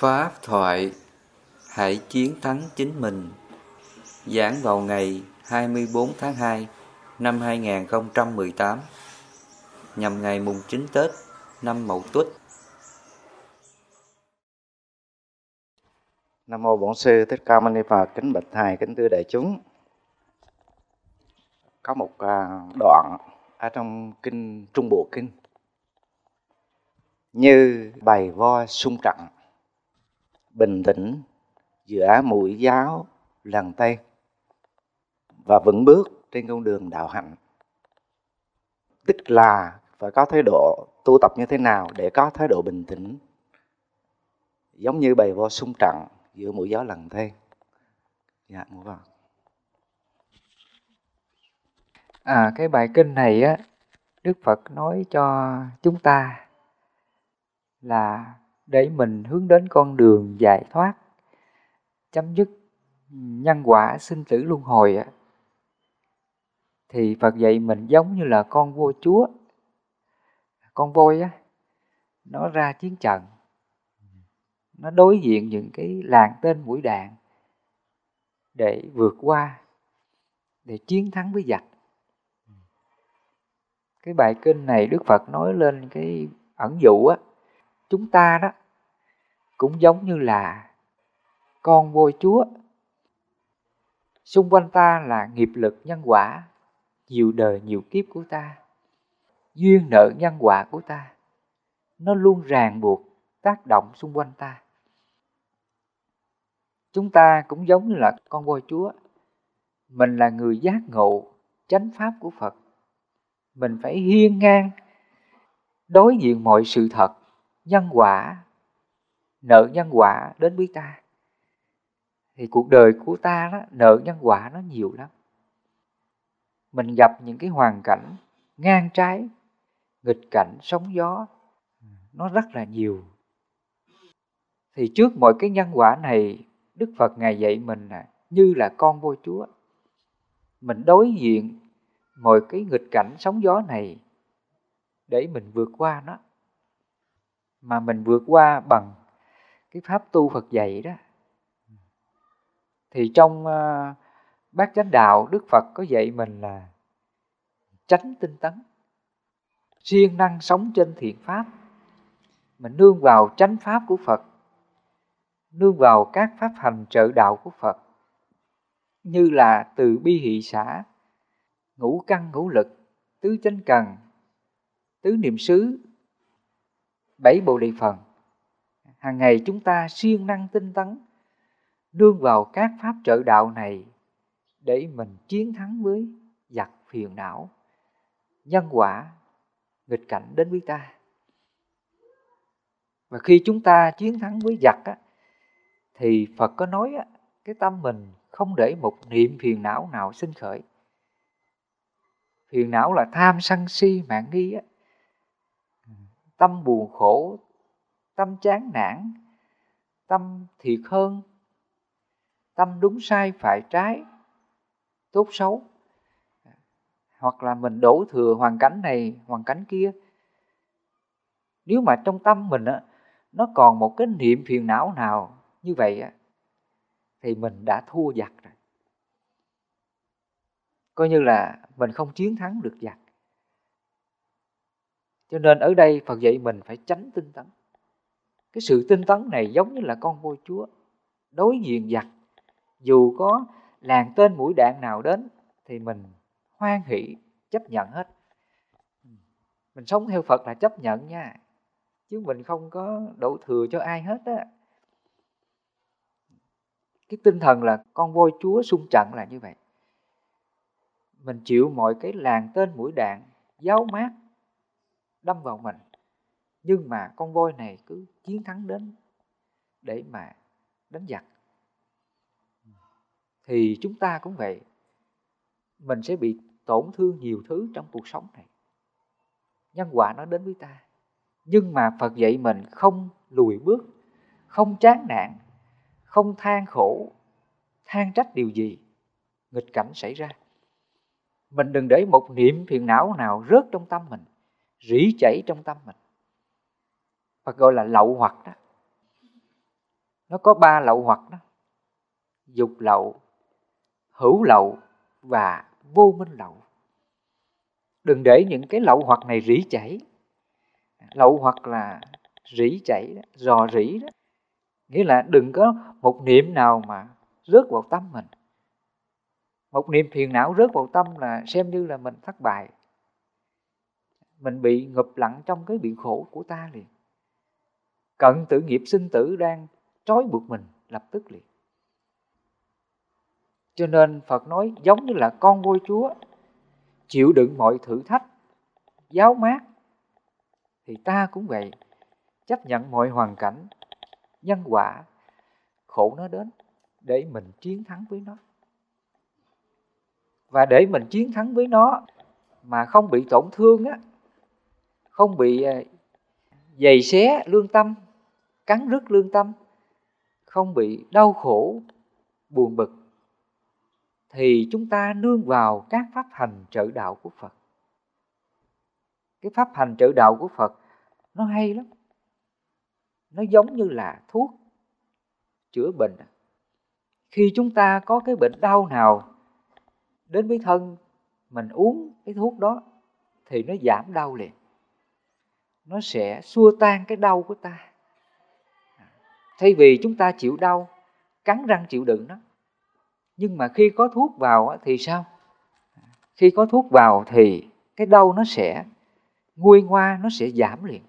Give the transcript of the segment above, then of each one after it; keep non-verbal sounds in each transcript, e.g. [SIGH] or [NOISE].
Pháp thoại Hãy chiến thắng chính mình. Giảng vào ngày 24 tháng 2 năm 2018 Nhằm ngày mùng 9 Tết năm Mậu Tuất. Nam mô Bổn sư Thích Ca Mâu Ni Phật, kính bạch thầy, kính thưa đại chúng. Có một à, đoạn ở trong kinh Trung Bộ kinh như bày vo sung trận bình tĩnh, giữa mũi giáo lần tay, và vững bước trên con đường đạo hạnh. Tức là phải có thái độ tu tập như thế nào để có thái độ bình tĩnh? Giống như bày vô sung trận giữa mũi giáo lần tay. Dạ mũi vào. À cái bài kinh này á, đức phật nói cho chúng ta là để mình hướng đến con đường giải thoát. Chấm dứt nhân quả sinh tử luân hồi thì Phật dạy mình giống như là con vua chúa. Con voi á, nó ra chiến trận. Nó đối diện những cái làng tên mũi đạn để vượt qua, để chiến thắng với giặc. Cái bài kinh này Đức Phật nói lên cái ẩn dụ á chúng ta đó, cũng giống như là con voi chúa. Xung quanh ta là nghiệp lực nhân quả, nhiều đời nhiều kiếp của ta, duyên nợ nhân quả của ta. Nó luôn ràng buộc, tác động xung quanh ta. Chúng ta cũng giống như là con voi chúa. Mình là người giác ngộ chánh pháp của phật. Mình phải hiên ngang, đối diện mọi sự thật nhân quả, nợ nhân quả đến với ta. Thì cuộc đời của ta đó, nợ nhân quả nó nhiều lắm. Mình gặp những cái hoàn cảnh ngang trái, nghịch cảnh, sóng gió, nó rất là nhiều. Thì trước mọi cái nhân quả này, đức phật ngài dạy mình là như là con vua chúa. Mình đối diện mọi cái nghịch cảnh, sóng gió này để mình vượt qua nó mà mình vượt qua bằng cái pháp tu Phật dạy đó. Thì trong uh, bát chánh đạo Đức Phật có dạy mình là tránh tinh tấn siêng năng sống trên thiện pháp. Mình nương vào chánh pháp của Phật nương vào các pháp hành trợ đạo của Phật như là từ bi hỷ xã ngũ căn ngũ lực tứ chánh cần tứ niệm xứ bảy bộ đề phần hàng ngày chúng ta siêng năng tinh tấn nương vào các pháp trợ đạo này để mình chiến thắng với giặc phiền não nhân quả nghịch cảnh đến với ta. Và khi chúng ta chiến thắng với giặc á, thì phật có nói á, cái tâm mình không để một niệm phiền não nào sinh khởi. Phiền não là tham sân si mạng nghi á tâm buồn khổ, tâm chán nản, tâm thiệt hơn, tâm đúng sai phải trái, tốt xấu. Hoặc là mình đổ thừa hoàn cảnh này, hoàn cảnh kia. Nếu mà trong tâm mình á, nó còn một cái niệm phiền não nào như vậy á, thì mình đã thua giặc rồi. Coi như là mình không chiến thắng được giặc cho nên ở đây phật dạy mình phải tránh tinh tấn. Cái sự tinh tấn này giống như là con vua chúa, đối diện giặc. Dù có làng tên mũi đạn nào đến thì mình hoan hỷ, chấp nhận hết. Mình sống theo phật là chấp nhận nha, chứ mình không có đổ thừa cho ai hết á. Cái tinh thần là con voi chúa xung trận là như vậy. Mình chịu mọi cái làng tên mũi đạn, giáo mát đâm vào mình. Nhưng mà con voi này cứ chiến thắng đến để mà đánh giặc. Thì chúng ta cũng vậy. Mình sẽ bị tổn thương nhiều thứ trong cuộc sống này. Nhân quả nó đến với ta. Nhưng mà phật dạy mình không lùi bước, không chán nản, không than khổ, than trách điều gì, nghịch cảnh xảy ra. Mình đừng để một niệm phiền não nào rớt trong tâm mình rỉ chảy trong tâm mình. Phật gọi là lậu hoặc đó. Nó có ba lậu hoặc đó. Dục lậu hữu lậu và vô minh lậu. Đừng để những cái lậu hoặc này rỉ chảy. Lậu hoặc là rỉ chảy đó, rò rỉ đó. Nghĩa là đừng có một niệm nào mà rớt vào tâm mình. Một niệm phiền não rớt vào tâm là xem như là mình thất bại mình bị ngụp lặng trong cái bị khổ của ta liền. Cận tử nghiệp sinh tử đang trói buộc mình lập tức liền. Cho nên phật nói giống như là con voi chúa, chịu đựng mọi thử thách, giáo mát, thì ta cũng vậy, chấp nhận mọi hoàn cảnh, nhân quả, khổ nó đến để mình chiến thắng với nó. Và để mình chiến thắng với nó mà không bị tổn thương á không bị à, giày xé lương tâm cắn rứt lương tâm không bị đau khổ buồn bực thì chúng ta nương vào các pháp hành trợ đạo của Phật. Cái pháp hành trợ đạo của Phật nó hay lắm. Nó giống như là thuốc chữa bệnh. Khi chúng ta có cái bệnh đau nào đến với thân, mình uống cái thuốc đó thì nó giảm đau liền. Nó sẽ xua tan cái đau của ta. Thay vì chúng ta chịu đau, cắn răng chịu đựng nó, nhưng mà khi có thuốc vào thì sao? Khi có thuốc vào thì cái đau nó sẽ nguôi ngoa nó sẽ giảm liền.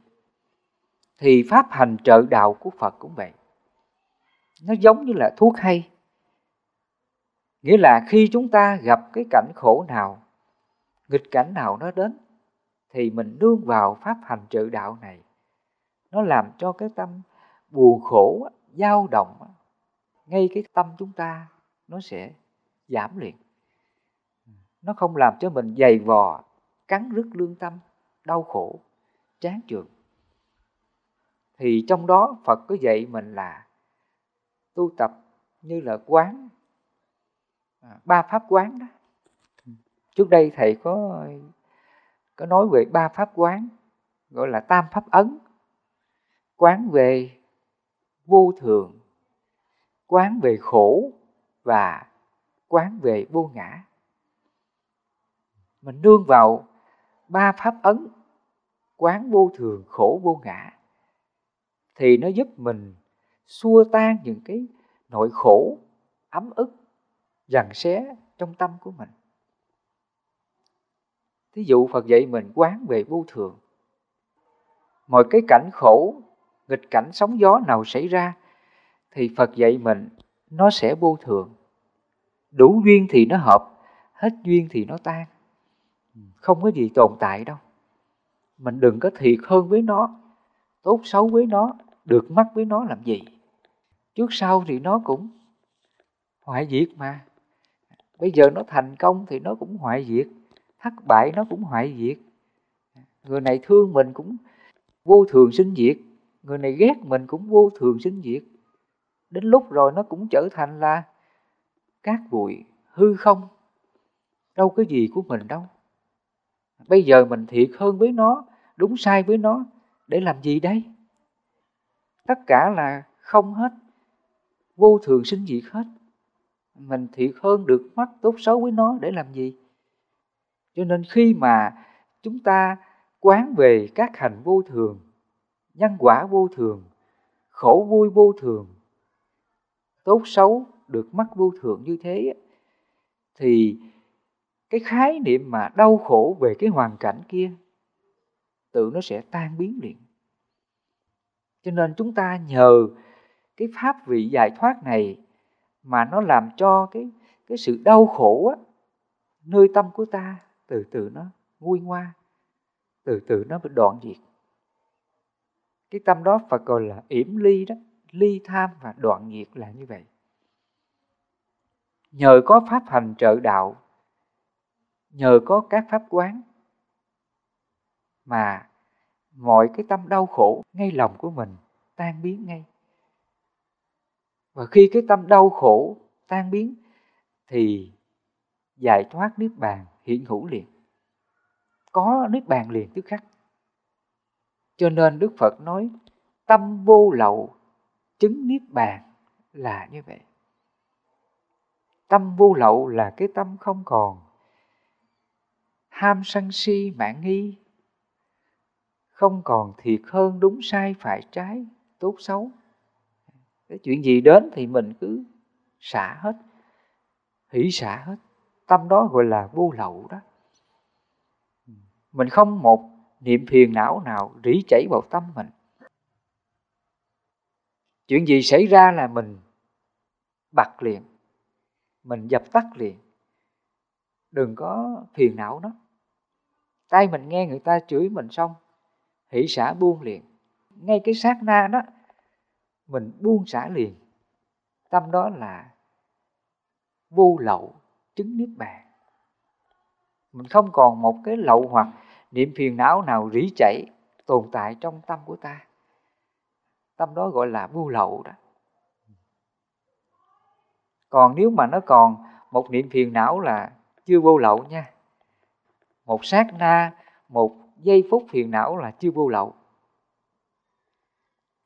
Thì pháp hành trợ đạo của phật cũng vậy. Nó giống như là thuốc hay. Nghĩa là khi chúng ta gặp cái cảnh khổ nào nghịch cảnh nào nó đến thì mình nương vào pháp hành trợ đạo này. Nó làm cho cái tâm buồn khổ dao động ngay cái tâm chúng ta nó sẽ giảm liền. Nó không làm cho mình dày vò, cắn rứt lương tâm, đau khổ, chán trường thì trong đó phật có dạy mình là tu tập như là quán à, ba pháp quán đó. Trước đây thầy có có nói về ba pháp quán, gọi là tam pháp ấn. Quán về vô thường, quán về khổ và quán về vô ngã. Mình nương vào ba pháp ấn, quán vô thường, khổ vô ngã, thì nó giúp mình xua tan những cái nỗi khổ, ấm ức rằng xé trong tâm của mình thí dụ phật dạy mình quán về vô thường. Mọi cái cảnh khổ, nghịch cảnh sóng gió nào xảy ra thì phật dạy mình nó sẽ vô thường. Đủ duyên thì nó hợp, hết duyên thì nó tan. Không có gì tồn tại đâu. Mình đừng có thiệt hơn với nó, tốt xấu với nó, được mắt với nó làm gì? Trước sau thì nó cũng hoại diệt mà. Bây giờ nó thành công thì nó cũng hoại diệt thất bại nó cũng hoại diệt. Người này thương mình cũng vô thường sinh diệt. Người này ghét mình cũng vô thường sinh diệt. Đến lúc rồi nó cũng trở thành là cát bụi, hư không. Đâu có gì của mình đâu. Bây giờ mình thiệt hơn với nó, đúng sai với nó. Để làm gì đây? Tất cả là không hết, vô thường sinh diệt hết. Mình thiệt hơn được mắt tốt xấu với nó, để làm gì? Cho nên khi mà chúng ta quán về các hành vô thường nhân quả vô thường khổ vui vô thường tốt xấu được mắc vô thường như thế thì cái khái niệm mà đau khổ về cái hoàn cảnh kia tự nó sẽ tan biến liền. Cho nên chúng ta nhờ cái pháp vị giải thoát này mà nó làm cho cái cái sự đau khổ á, nơi tâm của ta từ từ nó nguôi ngoa, từ từ nó bị đoạn diệt. Cái tâm đó Phật gọi là yểm ly đó, ly tham và đoạn diệt là như vậy. Nhờ có pháp hành trợ đạo, nhờ có các pháp quán mà mọi cái tâm đau khổ ngay lòng của mình tan biến ngay. Và khi cái tâm đau khổ tan biến thì giải thoát niết bàn hiện hữu liền, có niết bàn liền tức khắc. Cho nên đức phật nói, tâm vô lậu, chứng niết bàn là như vậy. Tâm vô lậu là cái tâm không còn. Ham sân si mạn nghi, không còn thiệt hơn đúng sai phải trái, tốt xấu. Cái chuyện gì đến thì mình cứ xả hết, hỷ xả hết tâm đó gọi là vô lậu đó. Mình không một niệm phiền não nào rỉ chảy vào tâm mình. Chuyện gì xảy ra là mình bật liền, mình dập tắt liền. Đừng có phiền não nó. Tay mình nghe người ta chửi mình xong, hỷ xả buông liền. Ngay cái sát na đó, mình buông xả liền. Tâm đó là vô lậu chứng niết bàn. Mình không còn một cái lậu hoặc niệm phiền não nào rỉ chảy tồn tại trong tâm của ta. Tâm đó gọi là vô lậu đó. Còn nếu mà nó còn một niệm phiền não là chưa vô lậu nha. Một sát na, một giây phút phiền não là chưa vô lậu.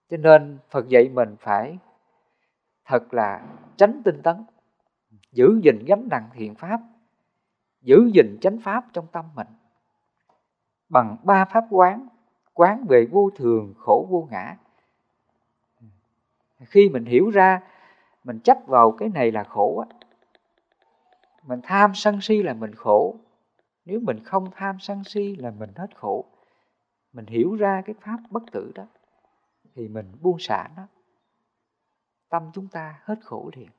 Cho nên phật dạy mình phải thật là tránh tinh tấn giữ gìn gánh nặng thiện pháp, giữ gìn chánh pháp trong tâm mình. Bằng ba pháp quán quán về vô thường, khổ vô ngã. Khi mình hiểu ra, mình chấp vào cái này là khổ á. Mình tham sân si là mình khổ. Nếu mình không tham sân si là mình hết khổ. Mình hiểu ra cái pháp bất tử đó, thì mình buông xả nó. Tâm chúng ta hết khổ liền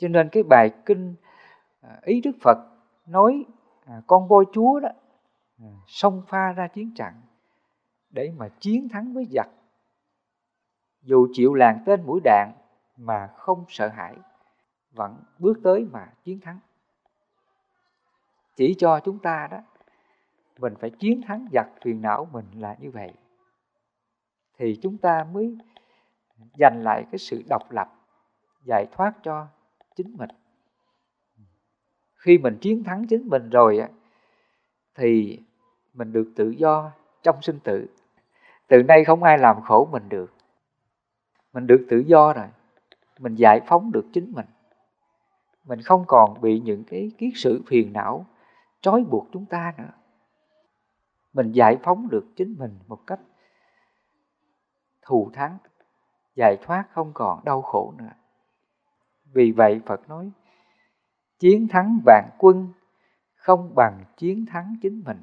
cho nên cái bài kinh à, ý đức phật nói à, con voi chúa đó à, xông pha ra chiến trận để mà chiến thắng với giặc. Dù chịu làng tên mũi đạn mà không sợ hãi vẫn bước tới mà chiến thắng. Chỉ cho chúng ta đó mình phải chiến thắng giặc phiền não mình là như vậy. Thì chúng ta mới giành lại cái sự độc lập giải thoát cho chính mình. Khi mình chiến thắng chính mình rồi thì mình được tự do trong sinh tử. Từ nay không ai làm khổ mình được. Mình được tự do rồi. Mình giải phóng được chính mình. Mình không còn bị những cái kiết sự phiền não, trói buộc chúng ta nữa. Mình giải phóng được chính mình một cách thù thắng, giải thoát không còn đau khổ nữa vì vậy phật nói, chiến thắng vạn quân không bằng chiến thắng chính mình.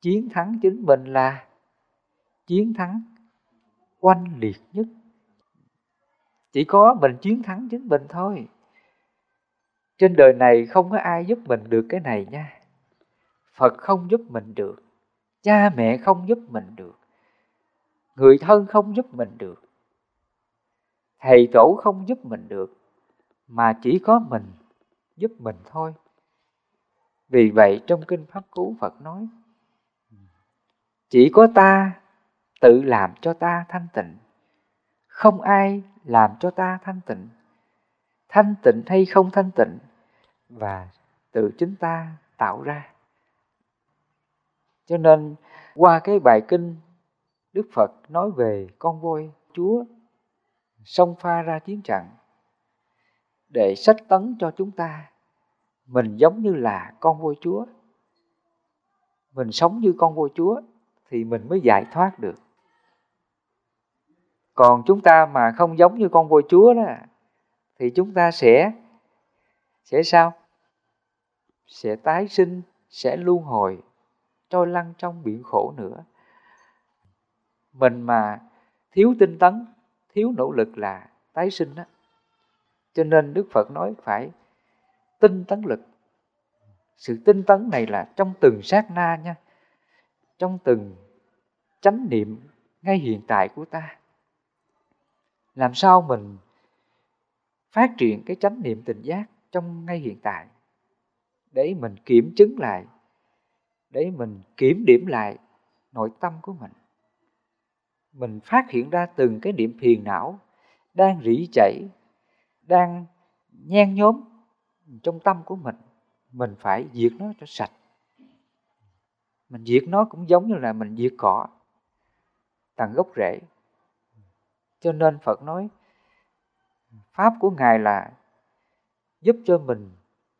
Chiến thắng chính mình là chiến thắng oanh liệt nhất. Chỉ có mình chiến thắng chính mình thôi. Trên đời này không có ai giúp mình được cái này nha. Phật không giúp mình được, cha mẹ không giúp mình được, người thân không giúp mình được, thầy tổ không giúp mình được mà chỉ có mình giúp mình thôi. Vì vậy trong kinh pháp cú phật nói, chỉ có ta tự làm cho ta thanh tịnh, không ai làm cho ta thanh tịnh. Thanh tịnh hay không thanh tịnh và tự chính ta tạo ra. Cho nên qua cái bài kinh, đức phật nói về con voi chúa xông pha ra chiến trận để sách tấn cho chúng ta. Mình giống như là con voi chúa. Mình sống như con voi chúa thì mình mới giải thoát được. Còn chúng ta mà không giống như con voi chúa đó, thì chúng ta sẽ sẽ sao? Sẽ tái sinh, sẽ luân hồi, trôi lăn trong biển khổ nữa. Mình mà thiếu tinh tấn, thiếu nỗ lực là tái sinh đó cho nên đức phật nói phải tinh tấn lực. Sự tinh tấn này là trong từng sát na nha, trong từng chánh niệm ngay hiện tại của ta. Làm sao mình phát triển cái chánh niệm tình giác trong ngay hiện tại? Để mình kiểm chứng lại, để mình kiểm điểm lại nội tâm của mình. Mình phát hiện ra từng cái điểm phiền não đang rỉ chảy đang nhen nhóm trong tâm của mình mình phải diệt nó cho sạch. Mình diệt nó cũng giống như là mình diệt cỏ tận gốc rễ. Cho nên phật nói, pháp của ngài là giúp cho mình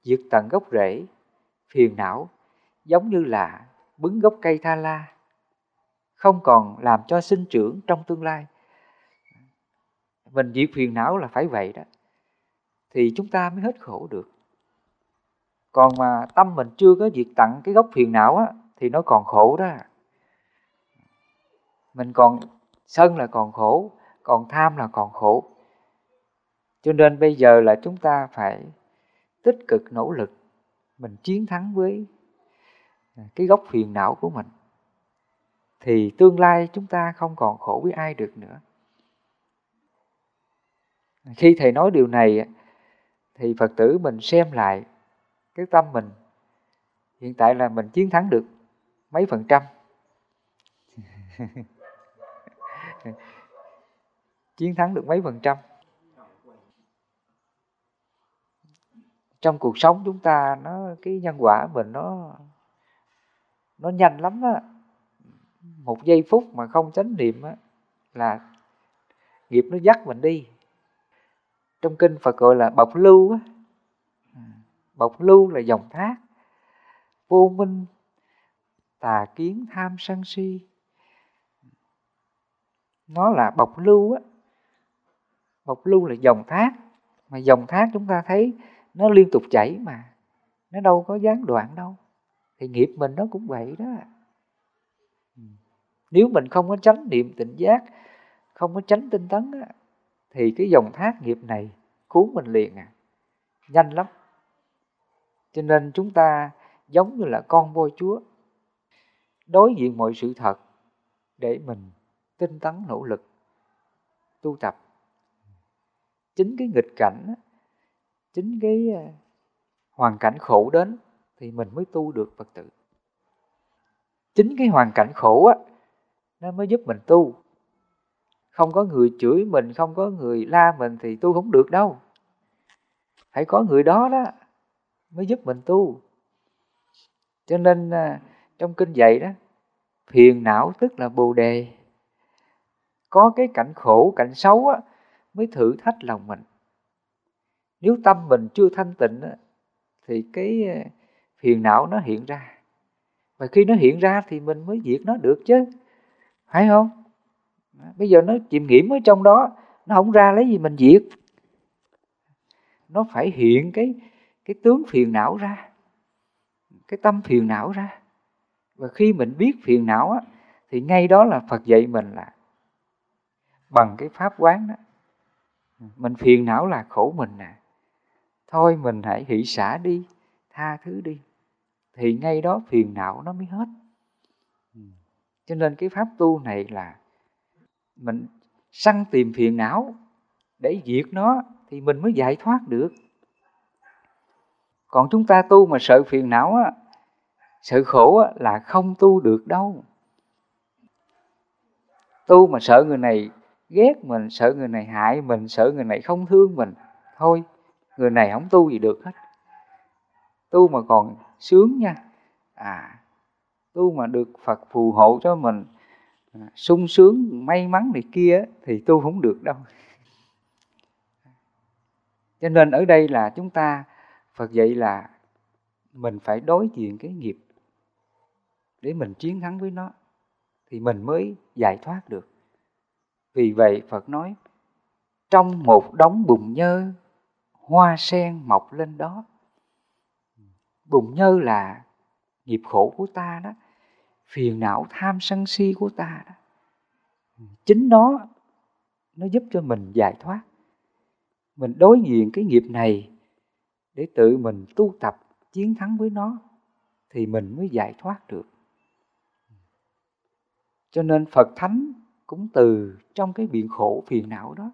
diệt tận gốc rễ, phiền não, giống như là bứng gốc cây tha la, không còn làm cho sinh trưởng trong tương lai. Mình diệt phiền não là phải vậy đó thì chúng ta mới hết khổ được. Còn mà tâm mình chưa có diệt tận cái gốc phiền não á, thì nó còn khổ đó. Mình còn sân là còn khổ, còn tham là còn khổ. Cho nên bây giờ là chúng ta phải tích cực nỗ lực, mình chiến thắng với à, cái gốc phiền não của mình. Thì tương lai chúng ta không còn khổ với ai được nữa. Khi thầy nói điều này thì phật tử mình xem lại cái tâm mình. Hiện tại là mình chiến thắng được mấy phần trăm. [LAUGHS] Chiến thắng được mấy phần trăm. Trong cuộc sống chúng ta, nó, cái nhân quả mình nó nó nhanh lắm á. Một giây phút mà không chánh niệm á, là nghiệp nó dắt mình đi trong kinh Phật gọi là bọc lưu á. Ừ. Bọc lưu là dòng thác. Vô minh tà kiến tham sân si. Nó là bọc lưu á. Bọc lưu là dòng thác. Mà dòng thác chúng ta thấy nó liên tục chảy mà. Nó đâu có gián đoạn đâu. Thì nghiệp mình nó cũng vậy đó. Ừ. Nếu mình không có tránh niệm tỉnh giác không có tránh tinh tấn á, thì cái dòng thác nghiệp này cuốn mình liền à. Nhanh lắm. Cho nên chúng ta giống như là con voi chúa, đối diện mọi sự thật để mình tinh tấn nỗ lực, tu tập. Chính cái nghịch cảnh chính cái ờ, hoàn cảnh khổ đến thì mình mới tu được phật tử. Chính cái hoàn cảnh khổ á, nó mới giúp mình tu không có người chửi mình không có người la mình thì tu không được đâu. Phải có người đó đó mới giúp mình tu. Cho nên à, trong kinh dạy đó phiền não tức là bồ đề. Có cái cảnh khổ cảnh xấu á, mới thử thách lòng mình. Nếu tâm mình chưa thanh tịnh á, thì cái à, phiền não nó hiện ra. Và khi nó hiện ra thì mình mới diệt nó được chứ. Phải không? Bây giờ nó chìm nghiễm ở trong đó nó không ra lấy gì mình diệt. Nó phải hiện cái cái tướng phiền não ra cái tâm phiền não ra. Và khi mình biết phiền não á, thì ngay đó là phật dạy mình là bằng cái pháp quán đó. Mình phiền não là khổ mình nè. À. thôi mình hãy hỷ xả đi tha thứ đi. Thì ngay đó phiền não nó mới hết. Cho nên cái pháp tu này là mình săn tìm phiền não để diệt nó thì mình mới giải thoát được. Còn chúng ta tu mà sợ phiền não á sợ khổ á, là không tu được đâu. Tu mà sợ người này ghét mình sợ người này hại mình sợ người này không thương mình thôi người này không tu gì được hết. Tu mà còn sướng nha. À tu mà được phật phù hộ cho mình À, sung sướng, may mắn này kia thì tu không được đâu. Cho nên ở đây là chúng ta, phật dạy là mình phải đối diện cái nghiệp để mình chiến thắng với nó, thì mình mới giải thoát được. Vì vậy phật nói, trong một đống bùn nhơ, hoa sen mọc lên đó, bùn nhơ là nghiệp khổ của ta đó phiền não tham sân si của ta. Đó chính nó nó giúp cho mình giải thoát. Mình đối diện cái nghiệp này để tự mình tu tập, chiến thắng với nó, thì mình mới giải thoát được. Cho nên phật thánh cũng từ trong cái biện khổ phiền não đó,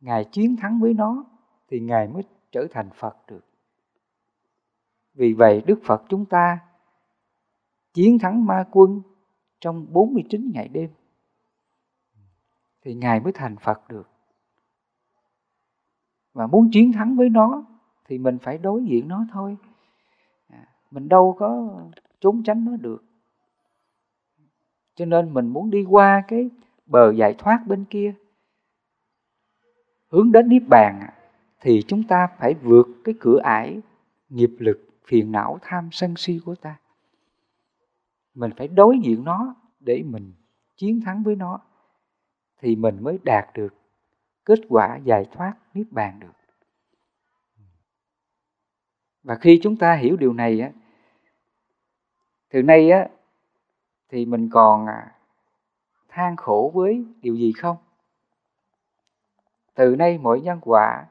ngài chiến thắng với nó thì ngài mới trở thành phật được. Vì vậy đức phật chúng ta chiến thắng ma quân trong 49 ngày đêm, thì ngài mới thành phật được. Và muốn chiến thắng với nó thì mình phải đối diện nó thôi. À, mình đâu có trốn tránh nó được. Cho nên mình muốn đi qua cái bờ giải thoát bên kia, hướng đến niết bàn thì chúng ta phải vượt cái cửa ải nghiệp lực, phiền não, tham sân si của ta mình phải đối diện nó để mình chiến thắng với nó, thì mình mới đạt được kết quả giải thoát niết bàn được. Và khi chúng ta hiểu điều này á, từ nay á, thì mình còn à, than khổ với điều gì không? Từ nay mỗi nhân quả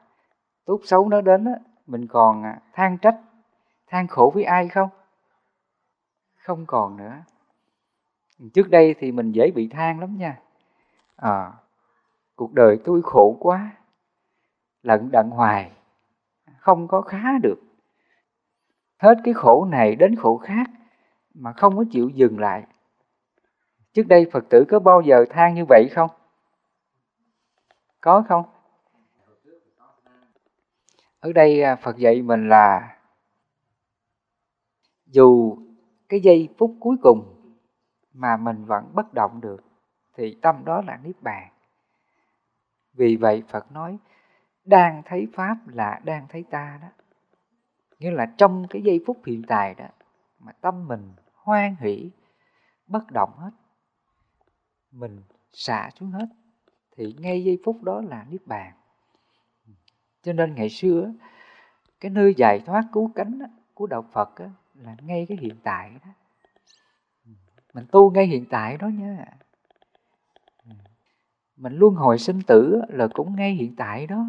tốt xấu nó đến á, mình còn à, than trách, than khổ với ai không? Không còn nữa. Trước đây thì mình dễ bị than lắm nha. À, cuộc đời tôi khổ quá lận đận hoài không có khá được. Hết cái khổ này đến khổ khác mà không có chịu dừng lại. Trước đây phật tử có bao giờ than như vậy không? Có không? Ở đây à, phật dạy mình là dù cái giây phút cuối cùng mà mình vẫn bất động được thì tâm đó là niết bàn. Vì vậy phật nói, đang thấy pháp là đang thấy ta đó. Nghĩa là trong cái giây phút hiện tại đó mà tâm mình hoan hỷ, bất động hết, mình xả xuống hết, thì ngay giây phút đó là niết bàn. Cho nên ngày xưa cái nơi giải thoát cứu cánh của đạo phật là ngay cái hiện tại đó. Mình tu ngay hiện tại đó nha. Mình luân hồi sinh tử là cũng ngay hiện tại đó.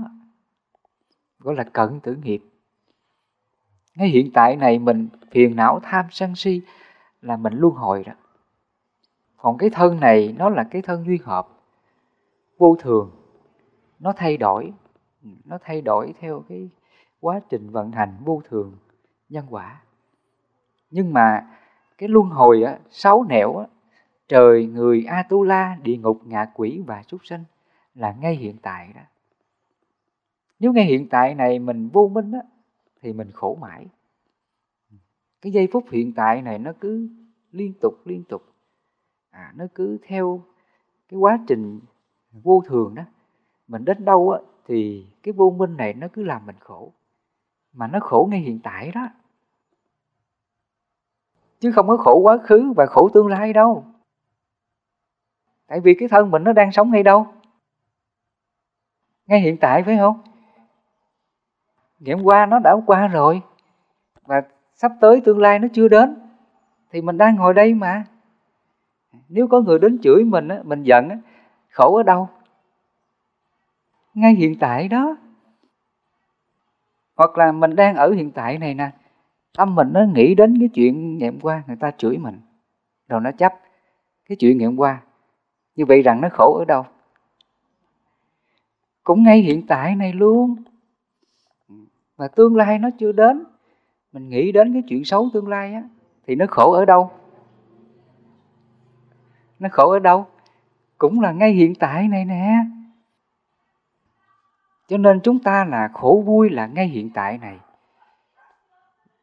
Gọi là cận tử nghiệp. Ngay hiện tại này mình phiền não tham sân si là mình luân hồi đó. Còn cái thân này, nó là cái thân duyên hợp, vô thường. Nó thay đổi, nó thay đổi theo cái quá trình vận hành vô thường, nhân quả nhưng mà cái luân hồi á, sáu nẻo á, trời người atula địa ngục ngạ quỷ và súc sinh là ngay hiện tại đó. Nếu ngay hiện tại này mình vô minh á, thì mình khổ mãi. Cái giây phút hiện tại này nó cứ liên tục liên tục. À, nó cứ theo cái quá trình vô thường đó. Mình đến đâu á, thì cái vô minh này nó cứ làm mình khổ. Mà nó khổ ngay hiện tại đó chứ không có khổ quá khứ và khổ tương lai đâu. Tại vì cái thân mình nó đang sống ngay đâu? Ngay hiện tại phải không? Ngày hôm qua nó đã qua rồi và sắp tới tương lai nó chưa đến, thì mình đang ngồi đây mà. Nếu có người đến chửi mình mình giận khổ ở đâu? Ngay hiện tại đó. Hoặc là mình đang ở hiện tại này nè tâm mình nó nghĩ đến cái chuyện ngày hôm qua người ta chửi mình. Rồi nó chấp cái chuyện ngày hôm qua. Như vậy rằng nó khổ ở đâu? Cũng ngay hiện tại này luôn. Mà tương lai nó chưa đến. Mình nghĩ đến cái chuyện xấu tương lai á, thì nó khổ ở đâu? Nó khổ ở đâu? Cũng là ngay hiện tại này nè. Cho nên chúng ta là khổ vui là ngay hiện tại này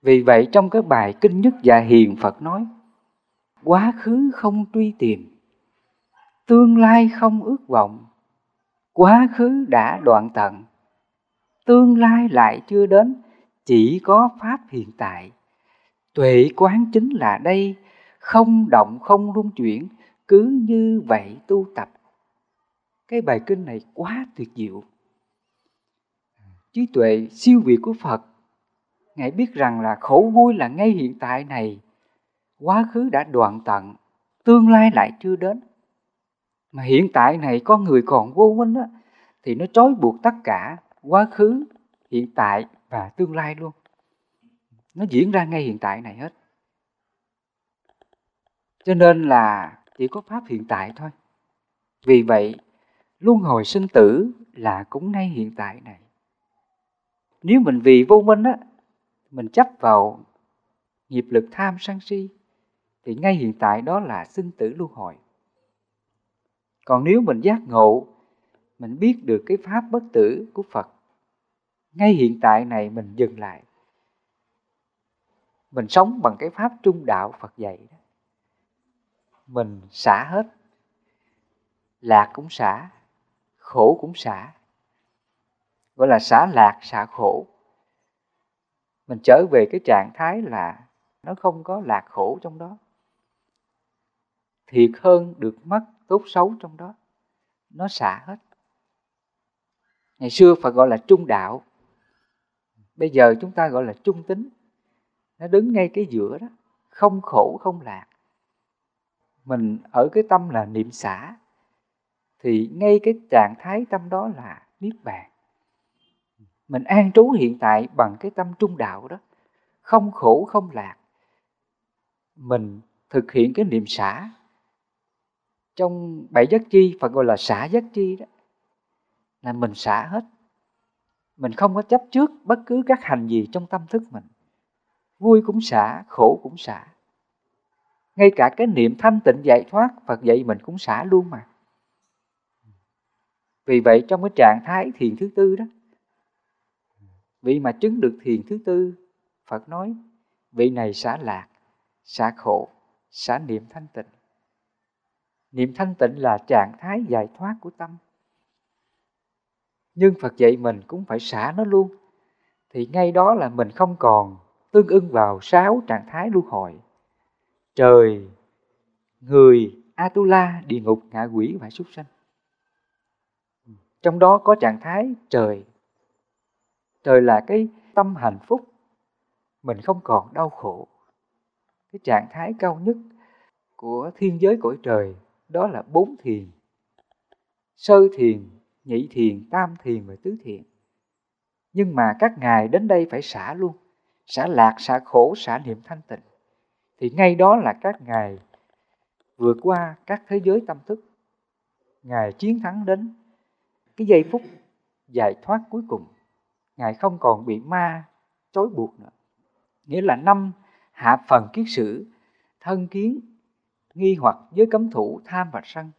vì vậy trong cái bài kinh nhất dạ hiền, phật nói, quá khứ không truy tìm, tương lai không ước vọng. Quá khứ đã đoạn tận, tương lai lại chưa đến, chỉ có pháp hiện tại. Tuệ quán chính là đây, không động không rung chuyển, cứ như vậy tu tập. Cái bài kinh này quá tuyệt diệu. Trí tuệ siêu việt của phật ngài biết rằng là khổ vui là ngay hiện tại này. Quá khứ đã đoạn tận tương lai lại chưa đến. Mà hiện tại này có người còn vô minh á, thì nó trói buộc tất cả quá khứ hiện tại và tương lai luôn. Nó diễn ra ngay hiện tại này hết. Cho nên là chỉ có pháp hiện tại thôi. Vì vậy luân hồi sinh tử là cũng ngay hiện tại này. Nếu mình vì vô minh á mình chấp vào nghiệp lực tham sân si, thì ngay hiện tại đó là sinh tử luân hồi. Còn nếu mình giác ngộ, mình biết được cái pháp bất tử của phật, ngay hiện tại này mình dừng lại. Mình sống bằng cái pháp trung đạo phật dạy đó. Mình xả hết. Lạc cũng xả, khổ cũng xả. Gọi là xả lạc, xả khổ mình trở về cái trạng thái là nó không có lạc khổ trong đó. Thiệt hơn được mất tốt xấu trong đó. Nó xả hết. Ngày xưa phật gọi là trung đạo. Bây giờ chúng ta gọi là trung tính. Nó đứng ngay cái giữa đó. Không khổ, không lạc. Mình ở cái tâm là niệm xả, thì ngay cái trạng thái tâm đó là niết bàn mình an trú hiện tại bằng cái tâm trung đạo đó. Không khổ, không lạc. Mình thực hiện cái niệm xả. Trong bảy giác chi, Phật gọi là xả giác chi đó, là mình xả hết. Mình không có chấp trước bất cứ các hành gì trong tâm thức mình. Vui cũng xả, khổ cũng xả. Ngay cả cái niệm thanh tịnh giải thoát, Phật dạy mình cũng xả luôn mà. Vì vậy trong cái trạng thái thiền thứ tư đó vị mà chứng được thiền thứ tư, Phật nói, vị này xả lạc, xả khổ, xả niệm thanh tịnh. Niệm thanh tịnh là trạng thái giải thoát của tâm. Nhưng Phật dạy mình cũng phải xả nó luôn. Thì ngay đó là mình không còn tương ưng vào sáu trạng thái luân hồi. Trời, người, atula địa ngục, ngạ quỷ và súc sanh. Trong đó có trạng thái trời trời là cái tâm hạnh phúc. Mình không còn đau khổ. Cái trạng thái cao nhất của thiên giới cõi trời đó là bốn thiền. Sơ thiền, nhị thiền, tam thiền và tứ thiền. Nhưng mà các ngài đến đây phải xả luôn. Xả lạc, xả khổ, xả niệm thanh tịnh. Thì ngay đó là các ngài vượt qua các thế giới tâm thức. Ngài chiến thắng đến cái giây phút giải thoát cuối cùng ngài không còn bị ma, trói buộc nữa. Nghĩa là năm hạ phần kiết sử, thân kiến, nghi hoặc với cấm thủ, tham và sân.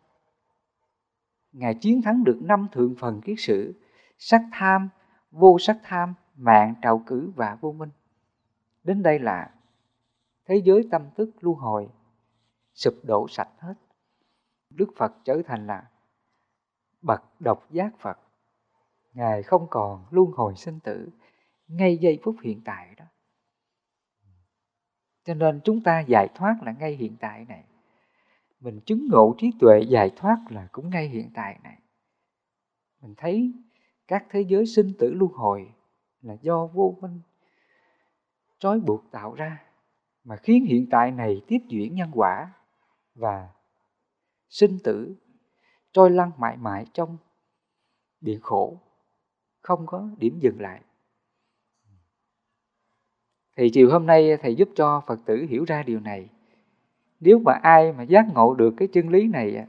Ngài chiến thắng được năm thượng phần kiết sử, sắc tham, vô sắc tham, mạng, trào cử và vô minh. Đến đây là thế giới tâm thức luân hồi, sụp đổ sạch hết. Đức phật trở thành là bậc độc giác phật ngài không còn luân hồi sinh tử ngay giây phút hiện tại đó. Cho nên chúng ta giải thoát là ngay hiện tại này. Mình chứng ngộ trí tuệ giải thoát là cũng ngay hiện tại này. Mình thấy các thế giới sinh tử luân hồi là do vô minh trói buộc tạo ra, mà khiến hiện tại này tiếp chuyển nhân quả và sinh tử trôi lăn mãi mãi trong địa khổ không có điểm dừng lại. Thì chiều hôm nay thầy giúp cho phật tử hiểu ra điều này. Nếu mà ai mà giác ngộ được cái chân lý này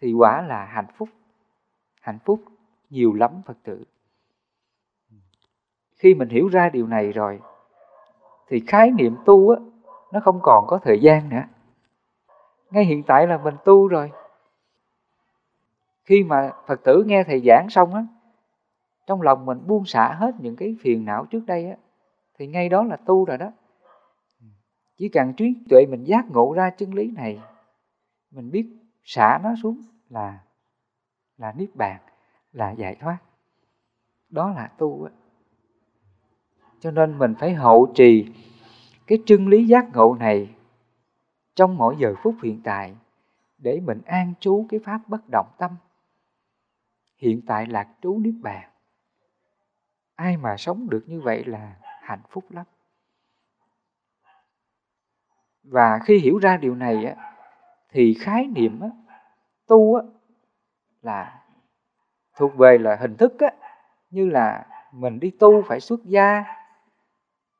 thì quả là hạnh phúc. Hạnh phúc nhiều lắm phật tử. Khi mình hiểu ra điều này rồi, thì khái niệm tu á, nó không còn có thời gian nữa. Ngay hiện tại là mình tu rồi. Khi mà phật tử nghe thầy giảng xong á trong lòng mình buông xả hết những cái phiền não trước đây á, thì ngay đó là tu rồi đó. Chỉ cần trí tuệ mình giác ngộ ra chân lý này, mình biết xả nó xuống là là niết bàn, là giải thoát. Đó là tu á. Cho nên mình phải hậu trì cái chân lý giác ngộ này trong mỗi giờ phút hiện tại để mình an trú cái pháp bất động tâm. Hiện tại lạc trú niết bàn ai mà sống được như vậy là hạnh phúc lắm. Và khi hiểu ra điều này á, thì khái niệm á, tu á, là thuộc về là hình thức á, như là mình đi tu phải xuất gia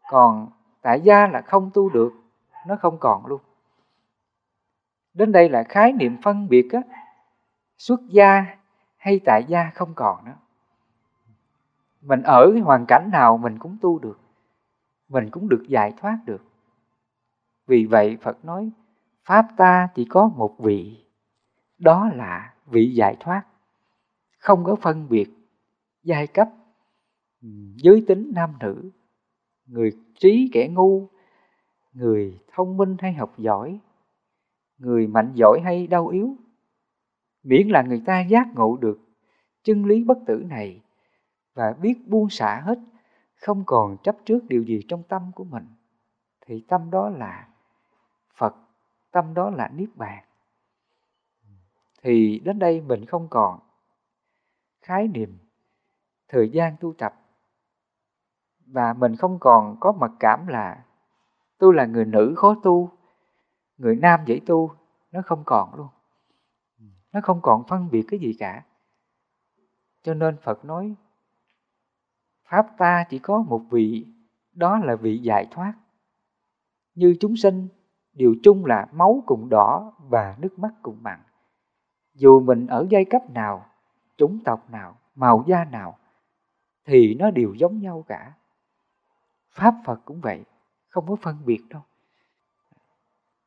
còn tại gia là không tu được nó không còn luôn. Đến đây là khái niệm phân biệt á, xuất gia hay tại gia không còn nữa mình ở cái hoàn cảnh nào mình cũng tu được. Mình cũng được giải thoát được. Vì vậy phật nói, pháp ta chỉ có một vị. Đó là vị giải thoát. Không có phân biệt, giai cấp, giới tính nam nữ. Người trí kẻ ngu, người thông minh hay học giỏi, người mạnh giỏi hay đau yếu. Miễn là người ta giác ngộ được chân lý bất tử này và biết buông xả hết, không còn chấp trước điều gì trong tâm của mình, thì tâm đó là phật, tâm đó là niết bàn. Thì đến đây mình không còn khái niệm thời gian tu tập, và mình không còn có mặc cảm là tôi là người nữ khó tu, người nam dễ tu, nó không còn luôn. Nó không còn phân biệt cái gì cả. Cho nên phật nói pháp ta chỉ có một vị, đó là vị giải thoát. Như chúng sinh, điều chung là máu cùng đỏ và nước mắt cùng mặn. Dù mình ở giai cấp nào, chủng tộc nào, màu da nào, thì nó đều giống nhau cả. Pháp phật cũng vậy, không có phân biệt đâu.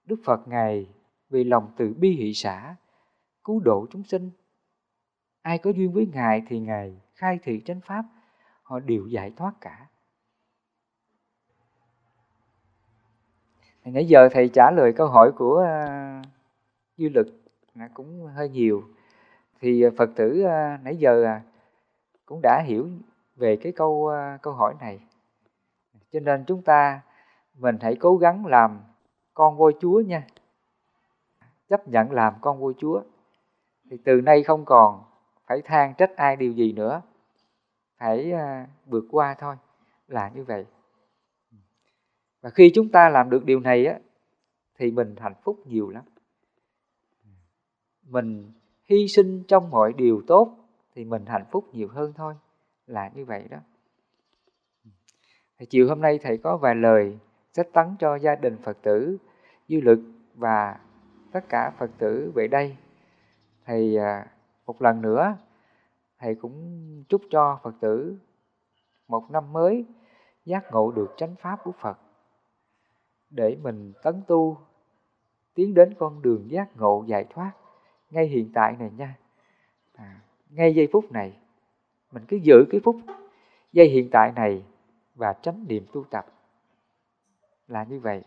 Đức phật ngài vì lòng từ bi hỷ xã, cứu độ chúng sinh. Ai có duyên với ngài thì ngài khai thị chánh pháp họ đều giải thoát cả. Nãy giờ thầy trả lời câu hỏi của uh, dư lực cũng hơi nhiều. Thì phật tử uh, nãy giờ à, cũng đã hiểu về cái câu uh, câu hỏi này. Cho nên chúng ta mình hãy cố gắng làm con voi chúa nha. Chấp nhận làm con vua chúa. Thì từ nay không còn phải than trách ai điều gì nữa hãy à, vượt qua thôi, là như vậy. Và khi chúng ta làm được điều này á, thì mình hạnh phúc nhiều lắm. Mình hy sinh trong mọi điều tốt thì mình hạnh phúc nhiều hơn thôi, là như vậy đó. Thì chiều hôm nay thầy có vài lời sách tấn cho gia đình phật tử, dư lực và tất cả phật tử về đây. Thì à, một lần nữa thầy cũng chúc cho phật tử một năm mới giác ngộ được chánh pháp của phật để mình tấn tu tiến đến con đường giác ngộ giải thoát ngay hiện tại này nha. À, ngay giây phút này mình cứ giữ cái phút giây hiện tại này và tránh niệm tu tập. Là như vậy.